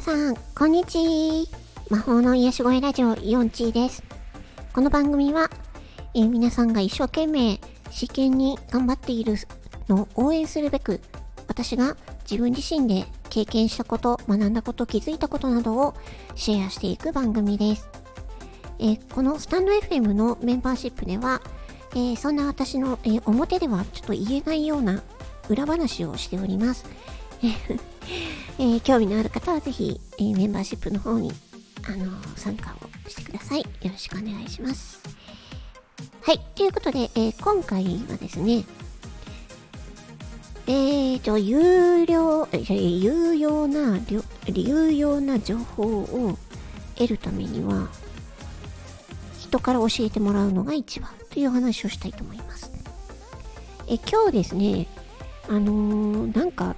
皆さん、こんにちは魔法の癒し声ラジオ4チーです。この番組は、えー皆さんが一生懸命試験に頑張っているのを応援するべく、私が自分自身で経験したこと、学んだこと、気づいたことなどをシェアしていく番組です。えーこのスタンド FM のメンバーシップでは、えーそんな私の、え表ではちょっと言えないような裏話をしております。え興味のある方はぜひ、えメンバーシップの方に、あの参加をしてください。よろしくお願いします。はい。ということで、え今回はですね、えーと、有料、えー有用な、有用な情報を得るためには、人から教えてもらうのが一番という話をしたいと思います。え今日ですね、あのーなんか、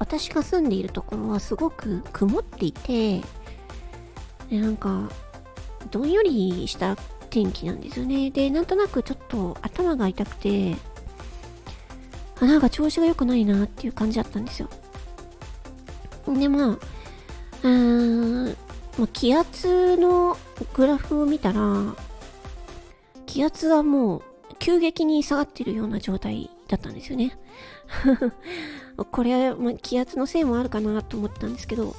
私が住んでいるところはすごく曇っていて、でなんか、どんよりした天気なんですよね。で、なんとなくちょっと頭が痛くて、あなんか調子が良くないなっていう感じだったんですよ。で、まあ、うーん、まあ気圧のグラフを見たら、気圧はもう急激に下がってるような状態だったんですよね。これ、まあ、気圧のせいもあるかなと思ったんですけど、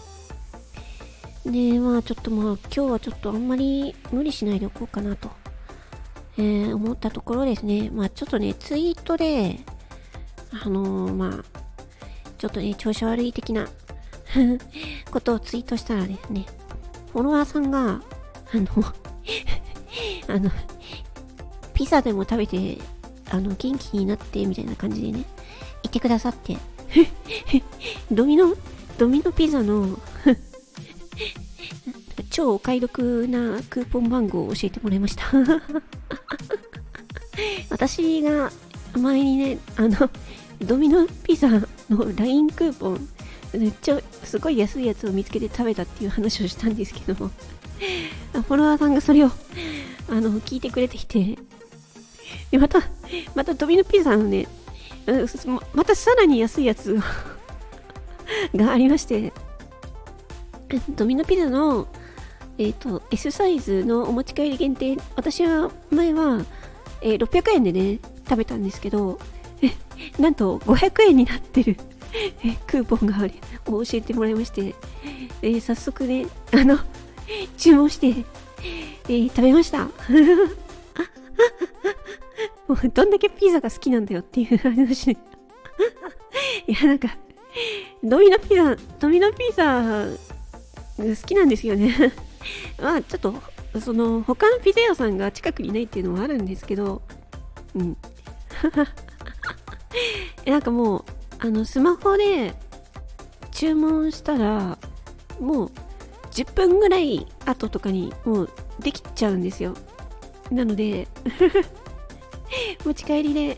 で、まあちょっとまあ今日はちょっとあんまり無理しないでおこうかなと、えー思ったところですね。まあちょっとね、ツイートで、あのーまあ、ちょっとね、調子悪い的な ことをツイートしたらですね、フォロワーさんが、あの、あの、ピザでも食べて、あの、元気になって、みたいな感じでね、いてくださって、ドミノ、ドミノピザの 超お買い得なクーポン番号を教えてもらいました。私が前にね、あの、ドミノピザの LINE クーポン、めっちゃすごい安いやつを見つけて食べたっていう話をしたんですけども、フォロワーさんがそれを、あの、聞いてくれてきて、でまた、またドミノピザのね、またさらに安いやつが ありまして、ドミノピザの、えっ、と、S サイズのお持ち帰り限定、私は前は、えー600円でね、食べたんですけど、なんと500円になってる、クーポンがあり、を教えてもらいまして、えー早速ね、あの、注文して、えー食べました。も うどんだけピザが好きなんだよっていう話で。いや、なんか、ドミノピザ、ドミノピザが好きなんですよね。まあ、ちょっと、その、他のピザ屋さんが近くにないっていうのはあるんですけど、うん。なんかもう、あの、スマホで注文したら、もう、10分ぐらい後とかにもうできちゃうんですよ。なので、持ち帰りで、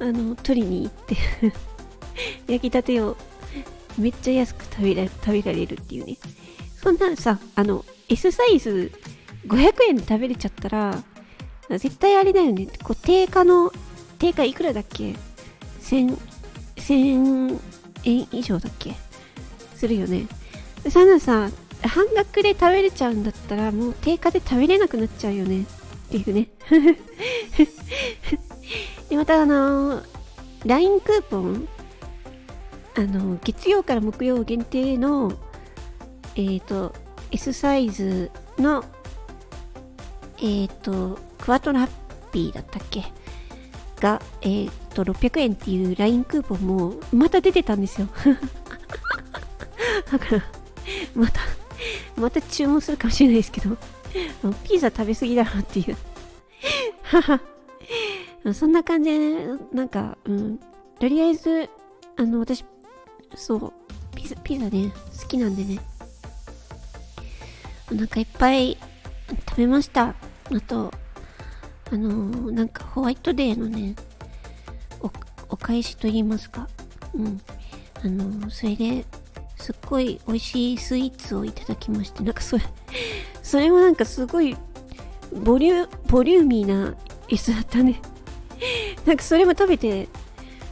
あの、取りに行って、焼きたてをめっちゃ安く食べら食べられるっていうね。そんなさ、あの、S サイズ500円で食べれちゃったら、絶対あれだよね。こう、定価の、定価いくらだっけ ?1000、円以上だっけ？するよね。そんなさ、半額で食べれちゃうんだったら、もう定価で食べれなくなっちゃうよね。っていうね。で、またあのー LINE クーポンあの、月曜から木曜限定の、えっ、と、S サイズの、えっ、と、クワトロハッピーだったっけ？が、えっ、と、600円っていう LINE クーポンもまた出てたんですよ。だから、また、また注文するかもしれないですけど、ピザ食べ過ぎだなっていう。そんな感じで、なんか、うん、とりあえず、あの、私、そう、ピザ、ピザね、好きなんでね。お腹いっぱい食べました。あと、あのなんかホワイトデーのね、お、お返しと言いますか。うん。あのそれで、すっごい美味しいスイーツをいただきまして、なんかそれ、それもなんかすごい、ボリュ、ボリューミーな椅子だったね。なんかそれも食べて、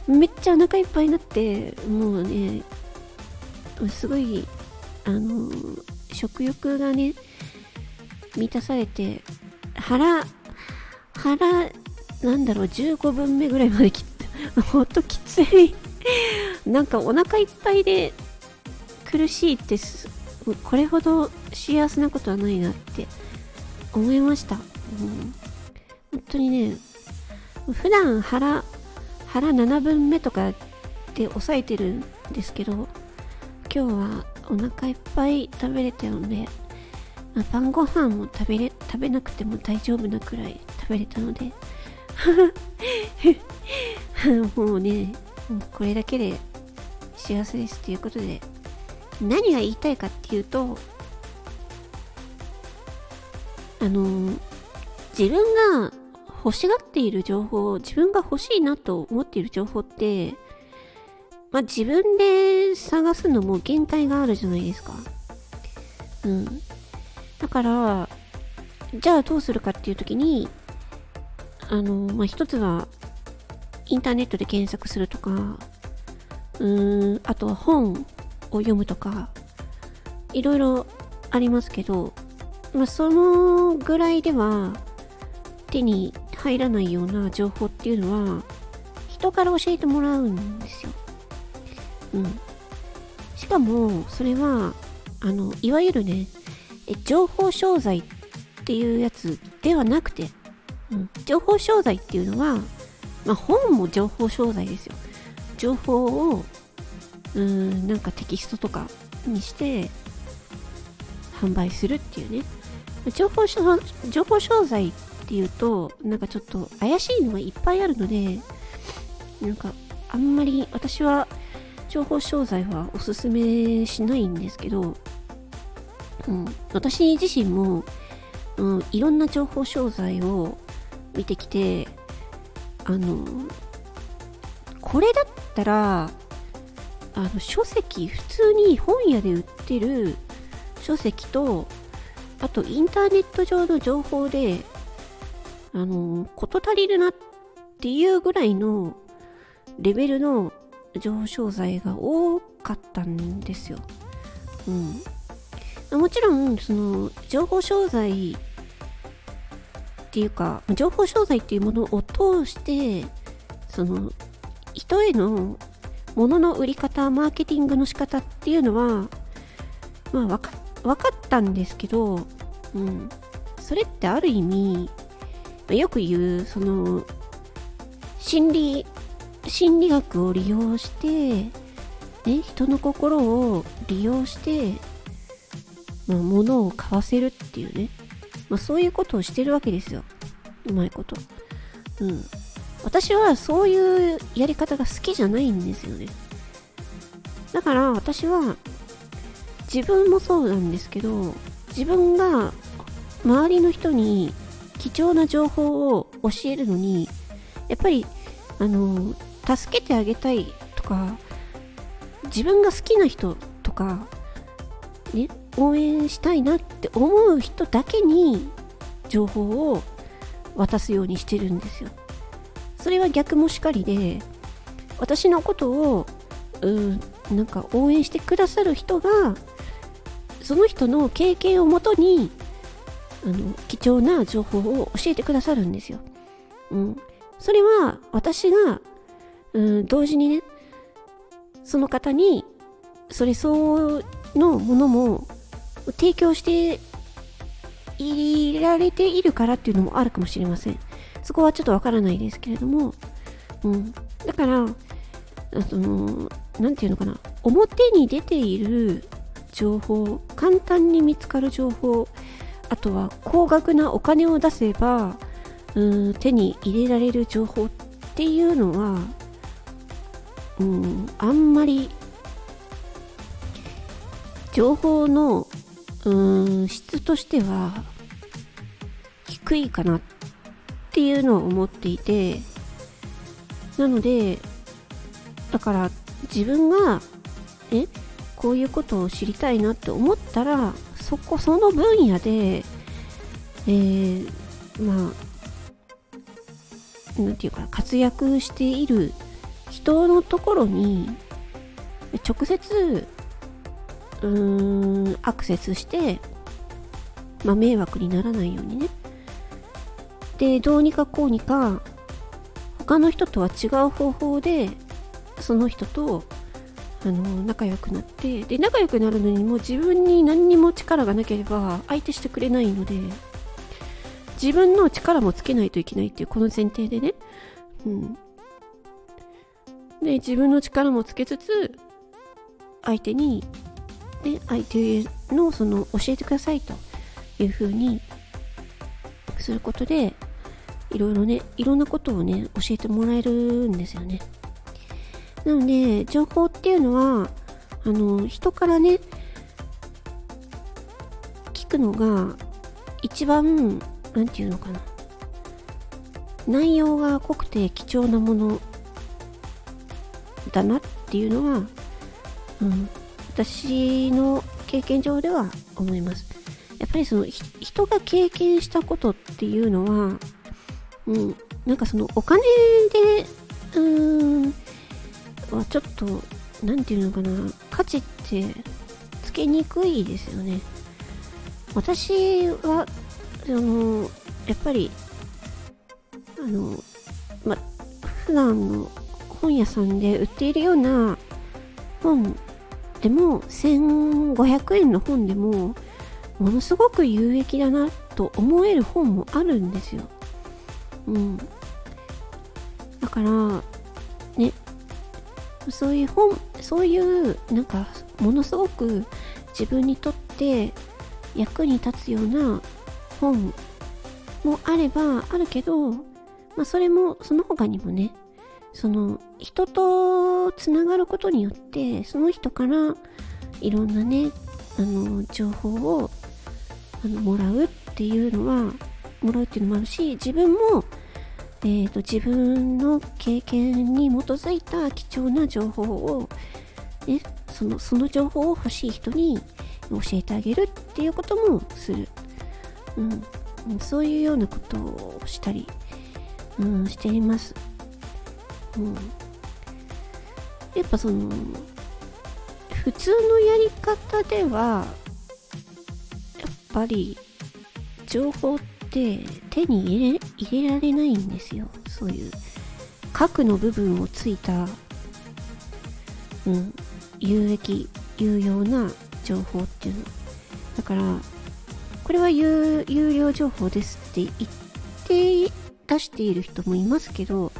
めっちゃお腹いっぱいになって、もうね、すごい、あの食欲がね満たされて腹腹なんだろう15分目ぐらいまで切った ほんときつい なんかお腹いっぱいで苦しいってこれほど幸せなことはないなって思いました、うん、本当にね普段腹腹7分目とかで抑えてるんですけど今日はお腹いっぱい食べれたので、まあ、晩ご飯も食べれ食べなくても大丈夫なくらい食べれたので もうねもうこれだけで幸せですということで何が言いたいかっていうとあの自分が欲しがっている情報自分が欲しいなと思っている情報ってまあ、自分で探すのも限界があるじゃないですか。うん。だから、じゃあどうするかっていう時に、あの、まあ、一つは、インターネットで検索するとか、うーん、あとは本を読むとか、いろいろありますけど、まあ、そのぐらいでは手に入らないような情報っていうのは、人から教えてもらうんですよ。うん。しかも、それは、あの、いわゆるね、情報商材っていうやつではなくて、うん、情報商材っていうのは、まあ、本も情報商材ですよ。情報を、うん、なんかテキストとかにして販売するっていうね。情報情報商材っていうと、なんかちょっと怪しいのがいっぱいあるので、なんかあんまり私は情報商材はおすすめしないんですけど、うん、私自身も、うん、いろんな情報商材を見てきてあのこれだったらあの書籍普通に本屋で売ってる書籍とあとインターネット上の情報であの事足りるなっていうぐらいのレベルの上昇剤が多かったんですよ。うん。もちろん、その、情報商材っていうか、情報商材っていうものを通して、その、人へのもの売り方、マーケティングの仕方っていうのは、まあ、わか、分かったんですけど、うん。それってある意味、よく言う、その、心理心理学を利用して、ね、人の心を利用して、まあ、物を買わせるっていうね、まあ、そういうことをしてるわけですよ。うまいこと。うん。私はそういうやり方が好きじゃないんですよね。だから私は自分もそうなんですけど、自分が周りの人に貴重な情報を教えるのに、やっぱり、あの、助けてあげたいとか自分が好きな人とかね応援したいなって思う人だけに情報を渡すようにしてるんですよそれは逆もしかりで私のことをうんなんか応援してくださる人がその人の経験をもとにあの貴重な情報を教えてくださるんですよ。うん、それは私がうん同時にねその方にそれ相応のものも提供していられているからっていうのもあるかもしれませんそこはちょっとわからないですけれども、うん、だからあの何て言うのかな。表に出ている情報簡単に見つかる情報あとは高額なお金を出せばうん手に入れられる情報っていうのはうん、あんまり情報のうん質としては低いかなってていうのを思っていてなのでだから自分がえこういうことを知りたいなって思ったらそこその分野でえー、まあなんていうか活躍している人のところに直接うーんアクセスしてまあ迷惑にならないようにね。でどうにかこうにか他の人とは違う方法でその人とあの仲良くなってで仲良くなるのにも自分に何にも力がなければ相手してくれないので自分の力もつけないといけないっていうこの前提でね。うん。で自分の力もつけつつ相手にで相手のその教えてくださいというふうにすることでいろいろねいろんなことをね教えてもらえるんですよね。なので情報っていうのはあの人からね聞くのが一番何て言うのかな。内容が濃くて貴重なものだなっていうのは、うん、私の経験上では思います。やっぱりその人が経験したことっていうのは、うん、なんかそのお金でうーんはちょっと何て言うのかな価値ってつけにくいですよね私はあのやっぱりあのま普段の本屋さんで売っているような本でも1500円の本でもものすごく有益だなと思える本もあるんですよ。うん。だから、ね、そういう本、そういうなんかものすごく自分にとって役に立つような本もあればあるけど、まあそれもその他にもね、その人とつながることによってその人からいろんなねあの情報をあのもらうっていうのはもらうっていうのもあるし自分も、えーと、自分の経験に基づいた貴重な情報を、ね、そのその情報を欲しい人に教えてあげるっていうこともする、うん、そういうようなことをしたり、うん、しています。うん、やっぱその普通のやり方ではやっぱり情報って手に入れ入れられないんですよそういう核の部分をついた、うん、有益有用な情報っていうのだからこれは有有料情報ですって言って出している人もいますけど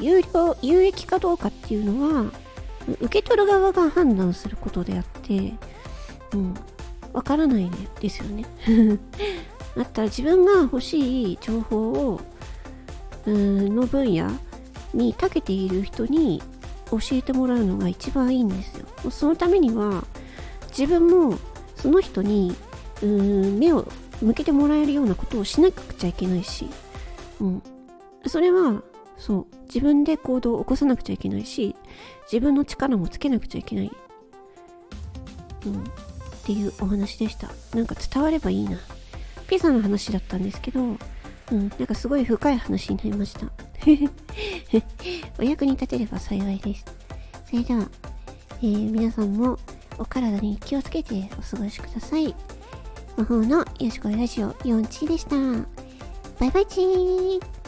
有料、有益かどうかっていうのは、受け取る側が判断することであって、うん、わからないですよね。だったら自分が欲しい情報を、うんの分野に長けている人に教えてもらうのが一番いいんですよ。そのためには、自分もその人に、うん、目を向けてもらえるようなことをしなくちゃいけないし、うん。それは、そう自分で行動を起こさなくちゃいけないし自分の力もつけなくちゃいけない、うん、っていうお話でしたなんか伝わればいいなピザの話だったんですけどうんなんかすごい深い話になりました。お役に立てれば幸いです。それでは、えー、皆さんもお体に気をつけてお過ごしください。魔法のよしこいラジオ4チでした。バイバイチー。